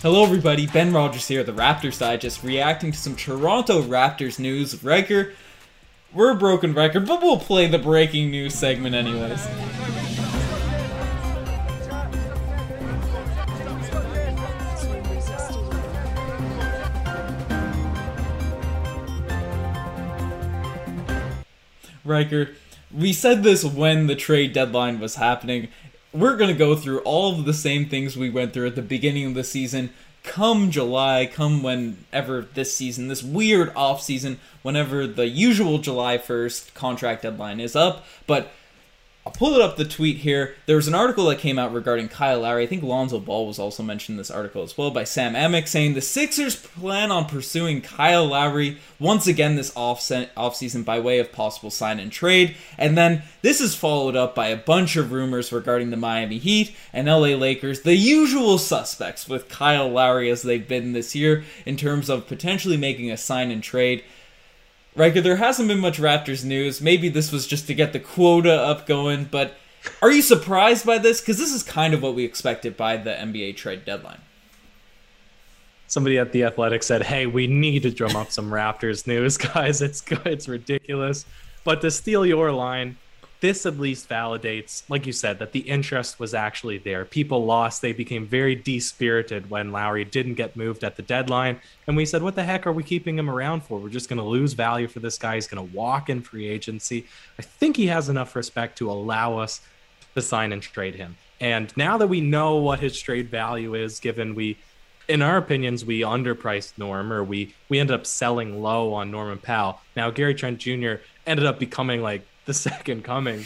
Hello, everybody. Ben Rogers here, the Raptors Digest, reacting to some Toronto Raptors news. Riker, we're a broken record, but we'll play the breaking news segment anyways. Riker, we said this when the trade deadline was happening. We're going to go through all of the same things we went through at the beginning of the season. Come July, come whenever this season, this weird off season, whenever the usual July 1st contract deadline is up. But I'll pull it up the tweet here. There was an article that came out regarding Kyle Lowry. I think Lonzo Ball was also mentioned in this article as well by Sam Amick saying the Sixers plan on pursuing Kyle Lowry once again this off offseason by way of possible sign and trade. And then this is followed up by a bunch of rumors regarding the Miami Heat and LA Lakers, the usual suspects with Kyle Lowry as they've been this year in terms of potentially making a sign and trade. Riker, there hasn't been much Raptors news. Maybe this was just to get the quota up going, but are you surprised by this? Because this is kind of what we expected by the NBA trade deadline. Somebody at the Athletic said, "Hey, we need to drum up some Raptors news, guys. It's. It's ridiculous." But to steal your line, this at least validates, like you said, that the interest was actually there. People lost. They became very dispirited when Lowry didn't get moved at the deadline. And we said, what the heck are we keeping him around for? We're just going to lose value for this guy. He's going to walk in free agency. I think he has enough respect to allow us to sign and trade him. And now that we know what his trade value is, given we, in our opinions, we underpriced Norm or we we ended up selling low on Norman Powell. Now Gary Trent Jr. ended up becoming like the second coming,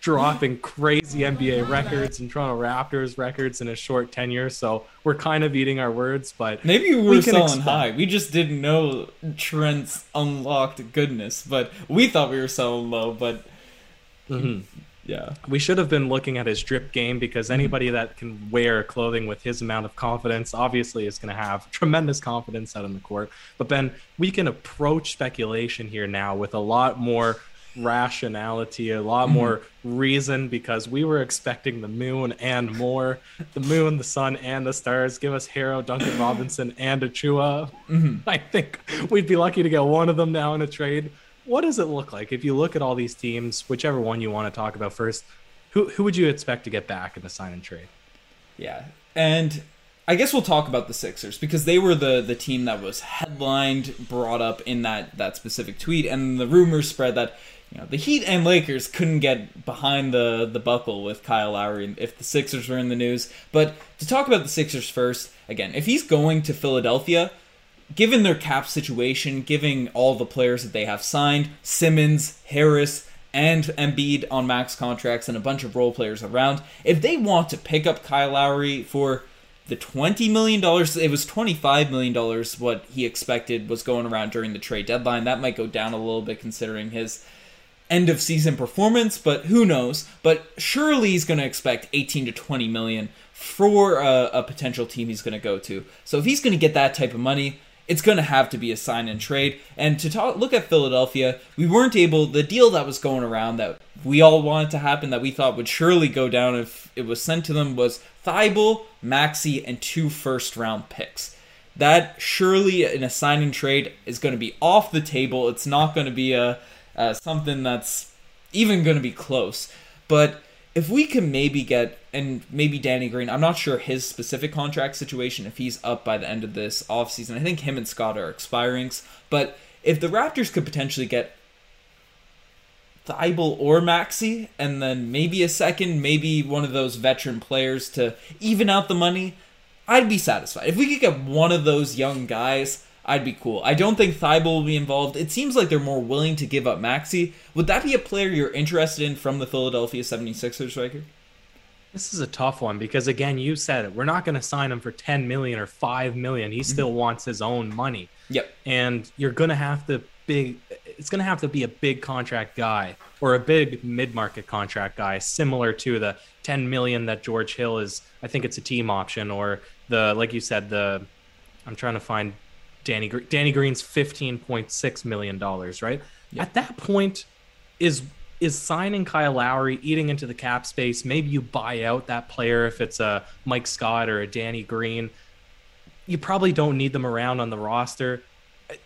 dropping crazy NBA records and Toronto Raptors records in a short tenure. So we're kind of eating our words, but maybe we were we selling expect- high. We just didn't know Trent's unlocked goodness, but we thought we were selling low. But mm-hmm. yeah, we should have been looking at his drip game because anybody that can wear clothing with his amount of confidence obviously is going to have tremendous confidence out on the court. But Ben, we can approach speculation here now with a lot more rationality, a lot mm-hmm. more reason because we were expecting the moon and more. The moon, the sun, and the stars. Give us Herro, Duncan Robinson, and Achiuwa. Mm-hmm. I think we'd be lucky to get one of them now in a trade. What does it look like if you look at all these teams, whichever one you want to talk about first? Who who would you expect to get back in the sign and trade? Yeah, and I guess we'll talk about the Sixers because they were the the team that was headlined, brought up in that that specific tweet, and the rumors spread that you know, the Heat and Lakers couldn't get behind the the buckle with Kyle Lowry if the Sixers were in the news. But to talk about the Sixers first, again, if he's going to Philadelphia, given their cap situation, given all the players that they have signed, Simmons, Harris, and Embiid on max contracts and a bunch of role players around, if they want to pick up Kyle Lowry for the $20 million, it was $25 million what he expected was going around during the trade deadline. That might go down a little bit considering his end of season performance, but who knows? But surely he's going to expect 18 to 20 million for a, a potential team he's going to go to. So if he's going to get that type of money, it's going to have to be a sign and trade. And to talk, look at Philadelphia, we weren't able. The deal that was going around that we all wanted to happen, that we thought would surely go down if it was sent to them, was Thybulle, Maxey, and two first round picks. That surely in a sign and trade is going to be off the table. It's not going to be a uh, something that's even going to be close. But if we can maybe get and maybe Danny Green, I'm not sure his specific contract situation if he's up by the end of this offseason. I think him and Scott are expiring. But if the Raptors could potentially get Thybulle or Maxey and then maybe a second, maybe one of those veteran players to even out the money, I'd be satisfied. If we could get one of those young guys, I'd be cool. I don't think Thybulle will be involved. It seems like they're more willing to give up Maxey. Would that be a player you're interested in from the Philadelphia 76ers, Riker? This is a tough one because again, you said it. We're not going to sign him for 10 million or 5 million. He still mm-hmm. wants his own money. Yep. And you're going to have to big it's going to have to be a big contract guy or a big mid-market contract guy similar to the 10 million that George Hill is I think it's a team option or the like you said the I'm trying to find Danny Danny Green's fifteen point six million dollars, right? Yep. At that point, is is signing Kyle Lowry eating into the cap space? Maybe you buy out that player if it's a Mike Scott or a Danny Green. you probably don't need them around on the roster.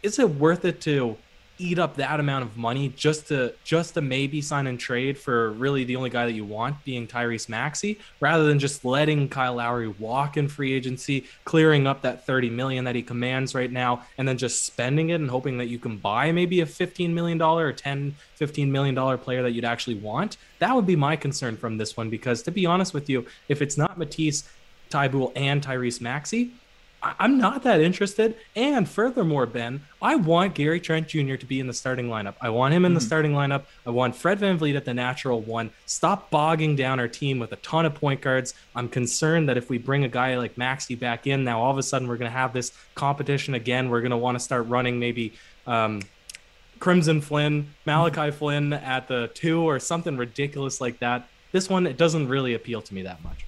Is it worth it to eat up that amount of money just to just to maybe sign and trade for really the only guy that you want being Tyrese Maxey, rather than just letting Kyle Lowry walk in free agency, clearing up that 30 million that he commands right now, and then just spending it and hoping that you can buy maybe a 15 million dollar or 10, 15 million dollar player that you'd actually want. That would be my concern from this one because to be honest with you, if it's not Matisse, Thybulle, and Tyrese Maxey, I'm not that interested. And furthermore, Ben, I want Gary Trent Jr. to be in the starting lineup. I want him in the mm-hmm. starting lineup. I want Fred Van VanVleet at the natural one. Stop bogging down our team with a ton of point guards. I'm concerned that if we bring a guy like Maxey back in, now all of a sudden we're going to have this competition again. We're going to want to start running maybe um, Crimson Flynn, Malachi mm-hmm. Flynn at the two or something ridiculous like that. This one, it doesn't really appeal to me that much.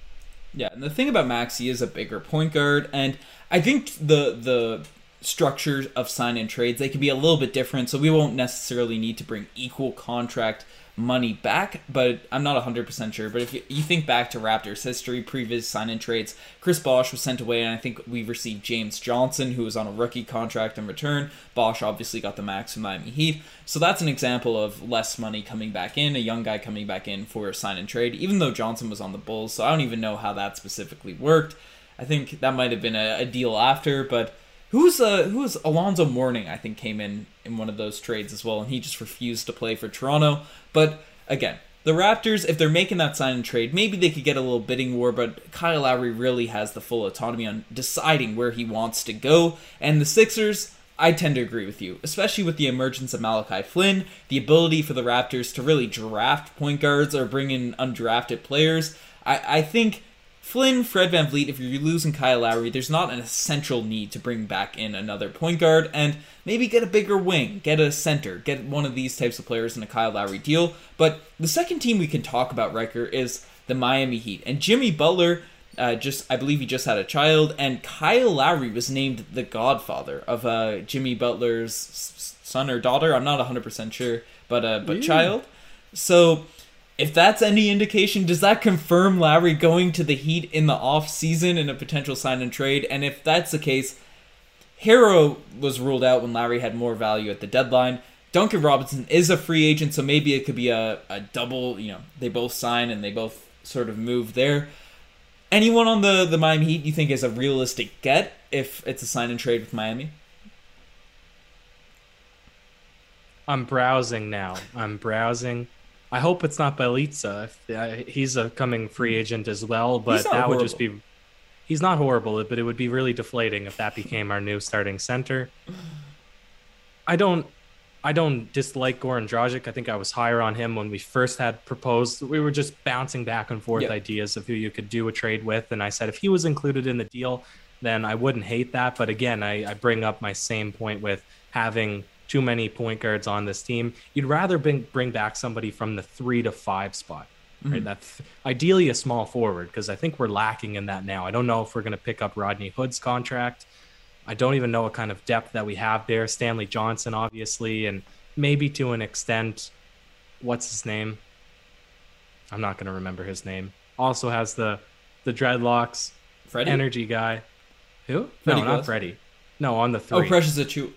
Yeah, and the thing about Maxey is a bigger point guard, and I think the the structures of sign and trades they can be a little bit different, so we won't necessarily need to bring equal contract money back, but I'm not 100% sure. But if you, you think back to Raptors history, previous sign and trades, Chris Bosh was sent away, and I think we received James Johnson, who was on a rookie contract in return. Bosh obviously got the max from Miami Heat. So that's an example of less money coming back in, a young guy coming back in for a sign and trade, even though Johnson was on the Bulls. So I don't even know how that specifically worked. I think that might have been a, a deal after, but Who's uh who's Alonzo Mourning? I think came in in one of those trades as well, and he just refused to play for Toronto. But again, the Raptors, if they're making that sign and trade, maybe they could get a little bidding war, but Kyle Lowry really has the full autonomy on deciding where he wants to go. And the Sixers, I tend to agree with you, especially with the emergence of Malachi Flynn, the ability for the Raptors to really draft point guards or bring in undrafted players. I, I think Flynn, Fred VanVleet, if you're losing Kyle Lowry, there's not an essential need to bring back in another point guard and maybe get a bigger wing, get a center, get one of these types of players in a Kyle Lowry deal. But the second team we can talk about, Riker, is the Miami Heat. And Jimmy Butler, uh, just I believe he just had a child, and Kyle Lowry was named the godfather of uh, Jimmy Butler's son or daughter. I'm not 100% sure, but uh, but child. So if that's any indication, does that confirm Lowry going to the Heat in the off season in a potential sign and trade? And if that's the case, Herro was ruled out when Lowry had more value at the deadline. Duncan Robinson is a free agent, so maybe it could be a, a double, you know, they both sign and they both sort of move there. Anyone on the, the Miami Heat you think is a realistic get if it's a sign and trade with Miami? I'm browsing now. I'm browsing. I hope it's not Bjelica. He's a coming free agent as well, but that horrible. would just be. He's not horrible, but it would be really deflating if that became our new starting center. I don't. I don't dislike Goran Dragic. I think I was higher on him when we first had proposed. We were just bouncing back and forth ideas of who you could do a trade with, and I said if he was included in the deal, then I wouldn't hate that. But again, I, I bring up my same point with having too many point guards on this team. You'd rather bring bring back somebody from the three to five spot. Mm-hmm. That's ideally a small forward because I think we're lacking in that now. I don't know if we're going to pick up Rodney Hood's contract. I don't even know what kind of depth that we have there. Stanley Johnson, obviously, and maybe to an extent, what's his name? I'm not going to remember his name. Also has the the dreadlocks, Freddie? energy guy. Who? Freddie no, not Freddie. No, on the three. Oh, Precious Achiuwa.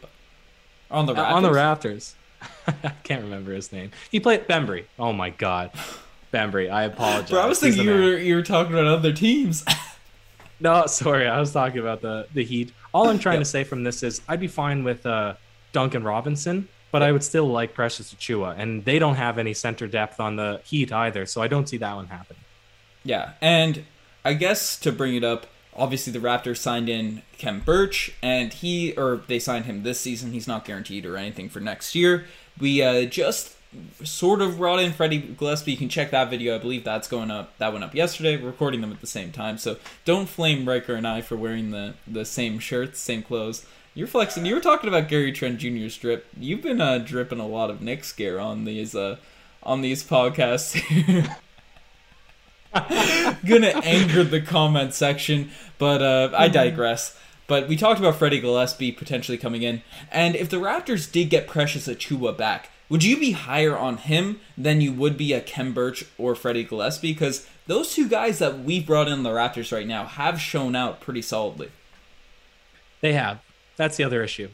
On the Raptors? Uh, on the Raptors. I can't remember his name. He played Bembry. Oh my god. Bembry, I apologize. Bro, I was thinking you were you were talking about other teams. no, sorry, I was talking about the the Heat. All I'm trying yep. to say from this is I'd be fine with uh, Duncan Robinson, but I would still like Precious Achiuwa, and they don't have any center depth on the Heat either, so I don't see that one happening. Yeah, and I guess to bring it up, obviously the Raptors signed in Khem Birch, and he or they signed him this season. He's not guaranteed or anything for next year. We uh, just sort of brought in Freddie Gillespie. You can check that video. I believe that's going up. That went up yesterday. We're recording them at the same time, so don't flame Riker and I for wearing the the same shirts, same clothes. You're flexing. You were talking about Gary Trent Jr. strip. You've been uh, dripping a lot of Knicks gear on these uh, on these podcasts. gonna anger the comment section, but uh, I mm-hmm. digress. But we talked about Freddie Gillespie potentially coming in, and if the Raptors did get Precious Achiuwa back, would you be higher on him than you would be a Khem Birch or Freddie Gillespie? Because those two guys that we've brought in the Raptors right now have shown out pretty solidly. They have. That's the other issue.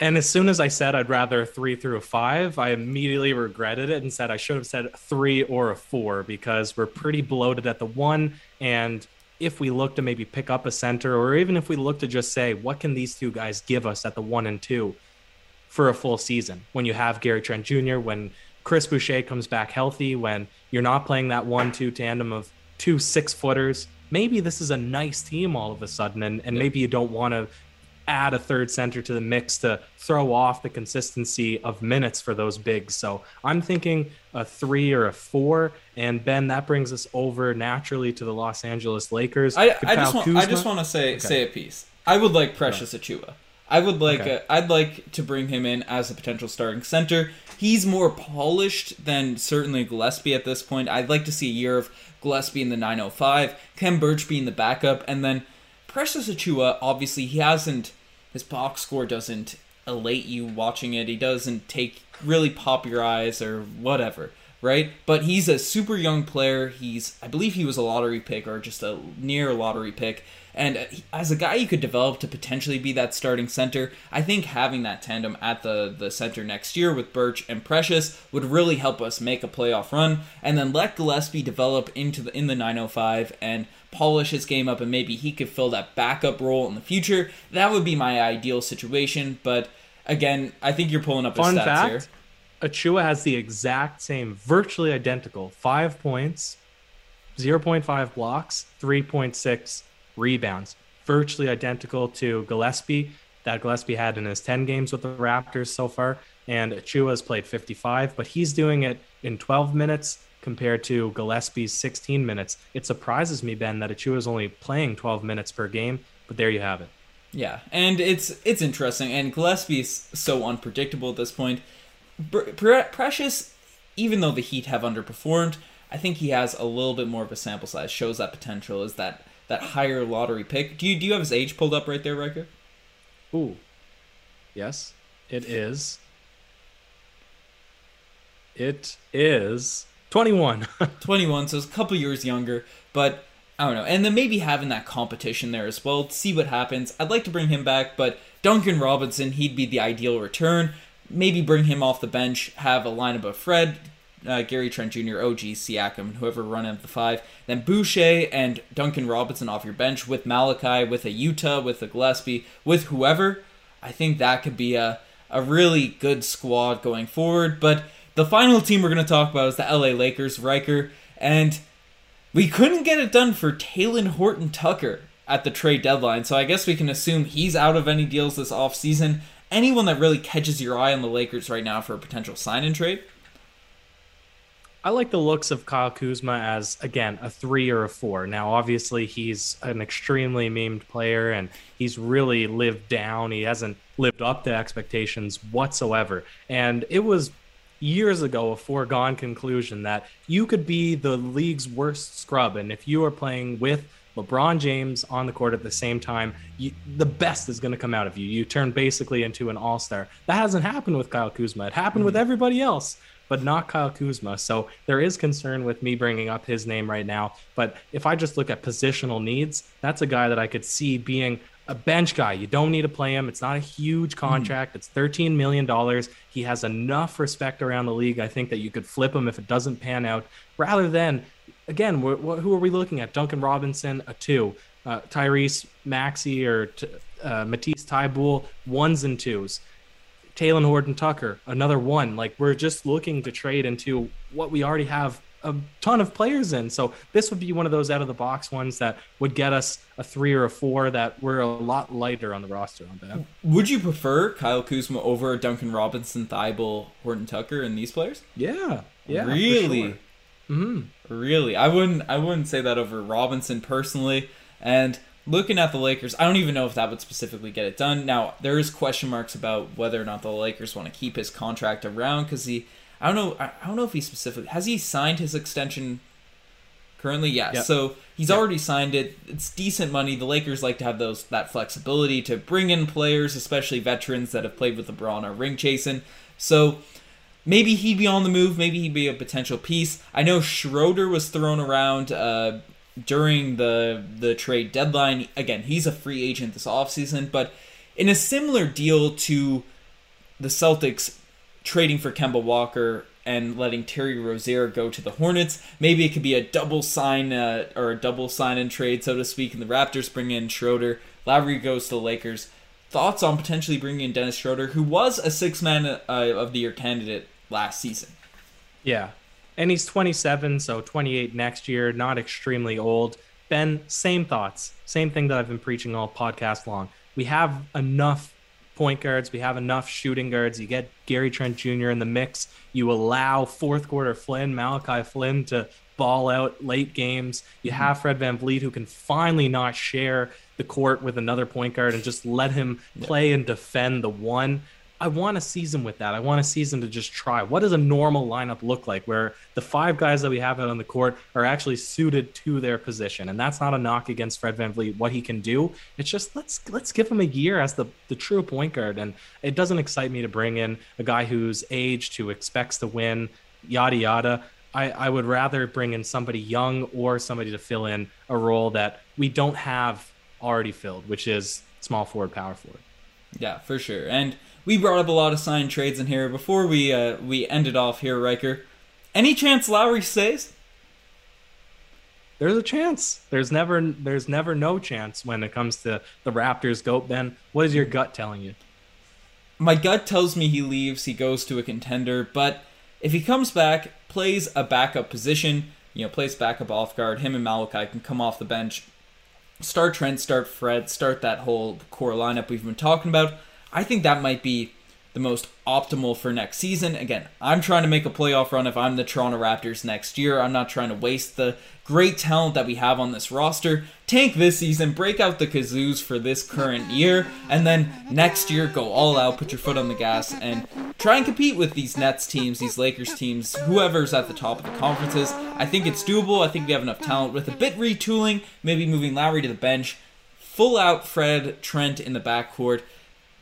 And as soon as I said I'd rather a three through a five, I immediately regretted it and said I should have said three or a four because we're pretty bloated at the one. And if we look to maybe pick up a center, or even if we look to just say, what can these two guys give us at the one and two for a full season? When you have Gary Trent Jr., when Chris Boucher comes back healthy, when you're not playing that one two tandem of two six footers, maybe this is a nice team all of a sudden. And, and maybe you don't want to add a third center to the mix to throw off the consistency of minutes for those bigs. So I'm thinking a three or a four. And Ben, that brings us over naturally to the Los Angeles Lakers. I, I just want I just want to say okay. say a piece. I would like Precious right. Achiuwa. I would like okay. a, I'd like to bring him in as a potential starting center. He's more polished than certainly Gillespie at this point. I'd like to see a year of Gillespie in the 905, Khem Birch being the backup, and then Precious Achiuwa. Obviously, he hasn't his box score doesn't elate you watching it. He doesn't take really pop your eyes or whatever, right? But he's a super young player. He's I believe he was a lottery pick or just a near lottery pick. And as a guy you could develop to potentially be that starting center, I think having that tandem at the, the center next year with Birch and Precious would really help us make a playoff run. And then let Gillespie develop into the in the 905 and polish his game up and maybe he could fill that backup role in the future. That would be my ideal situation. But again, I think you're pulling up Fun stats fact, here. Achiuwa has the exact same, virtually identical, five points, 0.5 blocks, 3.6 rebounds, virtually identical to Gillespie that Gillespie had in his 10 games with the Raptors so far. And Achiuwa has played 55, but he's doing it in 12 minutes compared to Gillespie's 16 minutes. It surprises me, Ben, that Achiuwa is only playing 12 minutes per game, but there you have it. Yeah, and it's it's interesting, and Gillespie's so unpredictable at this point. Precious, even though the Heat have underperformed, I think he has a little bit more of a sample size. Shows that potential is that that higher lottery pick. Do you do you have his age pulled up right there, Riker? Ooh, yes, it is. It is 21. 21, so it's a couple years younger, but I don't know. And then maybe having that competition there as well, see what happens. I'd like to bring him back, but Duncan Robinson, he'd be the ideal return. Maybe bring him off the bench, have a lineup of Fred, uh, Gary Trent Jr., OG, Siakam, whoever run out of the five. Then Boucher and Duncan Robinson off your bench with Malachi, with a Yuta, with a Gillespie, with whoever. I think that could be a, a really good squad going forward. But the final team we're going to talk about is the LA Lakers, Riker, and we couldn't get it done for Talen Horton Tucker at the trade deadline, so I guess we can assume he's out of any deals this offseason. Anyone that really catches your eye on the Lakers right now for a potential sign and trade? I like the looks of Kyle Kuzma as again a three or a four. Now, obviously, he's an extremely memed player, and he's really lived down. He hasn't lived up to expectations whatsoever. And it was years ago a foregone conclusion that you could be the league's worst scrub. And if you are playing with LeBron James on the court at the same time, you, the best is going to come out of you. You turn basically into an all star. That hasn't happened with Kyle Kuzma. It happened mm-hmm. with everybody else, but not Kyle Kuzma. So there is concern with me bringing up his name right now. But if I just look at positional needs, that's a guy that I could see being a bench guy. You don't need to play him. It's not a huge hmm. contract. Mm. It's $13 million. He has enough respect around the league, I think, that you could flip him if it doesn't pan out, rather than, again, who are we looking at? Duncan Robinson, a two. Uh, Tyrese Maxey or uh, Matisse Thybulle, ones and twos. Talen Horton Tucker, another one. Like, we're just looking to trade into what we already have a ton of players in. So this would be one of those out of the box ones that would get us a three or a four that were a lot lighter on the roster on that. Would you prefer Kyle Kuzma over Duncan Robinson, Thybulle, Horton Tucker, and these players? Yeah, yeah, really. Sure. Mm-hmm. Really, I wouldn't. I wouldn't say that over Robinson personally. And looking at the Lakers, I don't even know if that would specifically get it done. Now there is question marks about whether or not the Lakers want to keep his contract around because he I don't know. I don't know if he specifically has he signed his extension currently. Yeah, yep. so he's yep. already signed it. It's decent money. The Lakers like to have those that flexibility to bring in players, especially veterans that have played with LeBron or ring chasing. So maybe he'd be on the move. Maybe he'd be a potential piece. I know Schroeder was thrown around uh, during the the trade deadline. Again, he's a free agent this offseason, but in a similar deal to the Celtics trading for Kemba Walker and letting Terry Rozier go to the Hornets. Maybe it could be a double sign uh, or a double sign and trade, so to speak, and the Raptors bring in Schroeder. Lowry goes to the Lakers. Thoughts on potentially bringing in Dennis Schroeder, who was a six man uh, of the year candidate last season? Yeah. And he's 27, so 28 next year, not extremely old. Ben, same thoughts. Same thing that I've been preaching all podcast long. We have enough point guards. We have enough shooting guards. You get Gary Trent Jr. in the mix. You allow fourth quarter Flynn, Malachi Flynn to ball out late games. You mm-hmm. have Fred VanVleet who can finally not share the court with another point guard and just let him play and defend the one. I want a season with that. I want a season to just try. What does a normal lineup look like where the five guys that we have out on the court are actually suited to their position? And that's not a knock against Fred VanVleet, what he can do. It's just let's let's give him a year as the, the true point guard. And it doesn't excite me to bring in a guy who's aged, who expects to win, yada yada. I, I would rather bring in somebody young or somebody to fill in a role that we don't have already filled, which is small forward, power forward. Yeah, for sure. And we brought up a lot of signed trades in here before we uh, we ended off here, Riker. Any chance Lowry stays? There's a chance. There's never there's never no chance when it comes to the Raptors goat Ben. What is your gut telling you? My gut tells me he leaves, he goes to a contender, but if he comes back, plays a backup position, you know, plays backup off guard, him and Malachi can come off the bench, start Trent, start Fred, start that whole core lineup we've been talking about. I think that might be the most optimal for next season. Again, I'm trying to make a playoff run if I'm the Toronto Raptors next year. I'm not trying to waste the great talent that we have on this roster. Tank this season, break out the kazoos for this current year, and then next year go all out, put your foot on the gas, and try and compete with these Nets teams, these Lakers teams, whoever's at the top of the conferences. I think it's doable. I think we have enough talent with a bit retooling, maybe moving Lowry to the bench, full out Fred Trent in the backcourt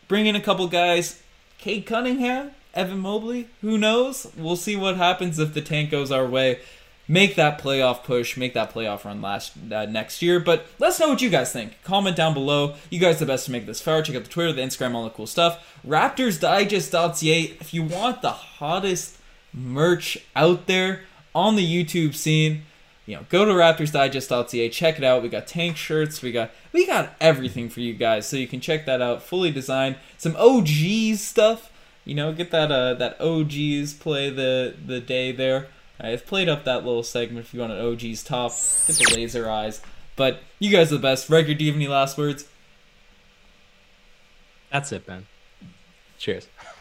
Bring in a couple guys. Cade Cunningham, Evan Mobley, who knows? We'll see what happens if the tank goes our way. Make that playoff push, make that playoff run last uh, next year. But let us know what you guys think. Comment down below. You guys the best to make this far. Check out the Twitter, the Instagram, all the cool stuff. RaptorsDigest.ca. If you want the hottest merch out there on the YouTube scene, you know, go to raptorsdigest.ca, check it out. We got tank shirts, we got we got everything for you guys, so you can check that out. Fully designed, some OGs stuff. You know, get that uh that OGs play the the day there. I've played up that little segment if you want an OG's top. Get the laser eyes. But you guys are the best. Record, do you have any last words? That's it, Ben. Cheers.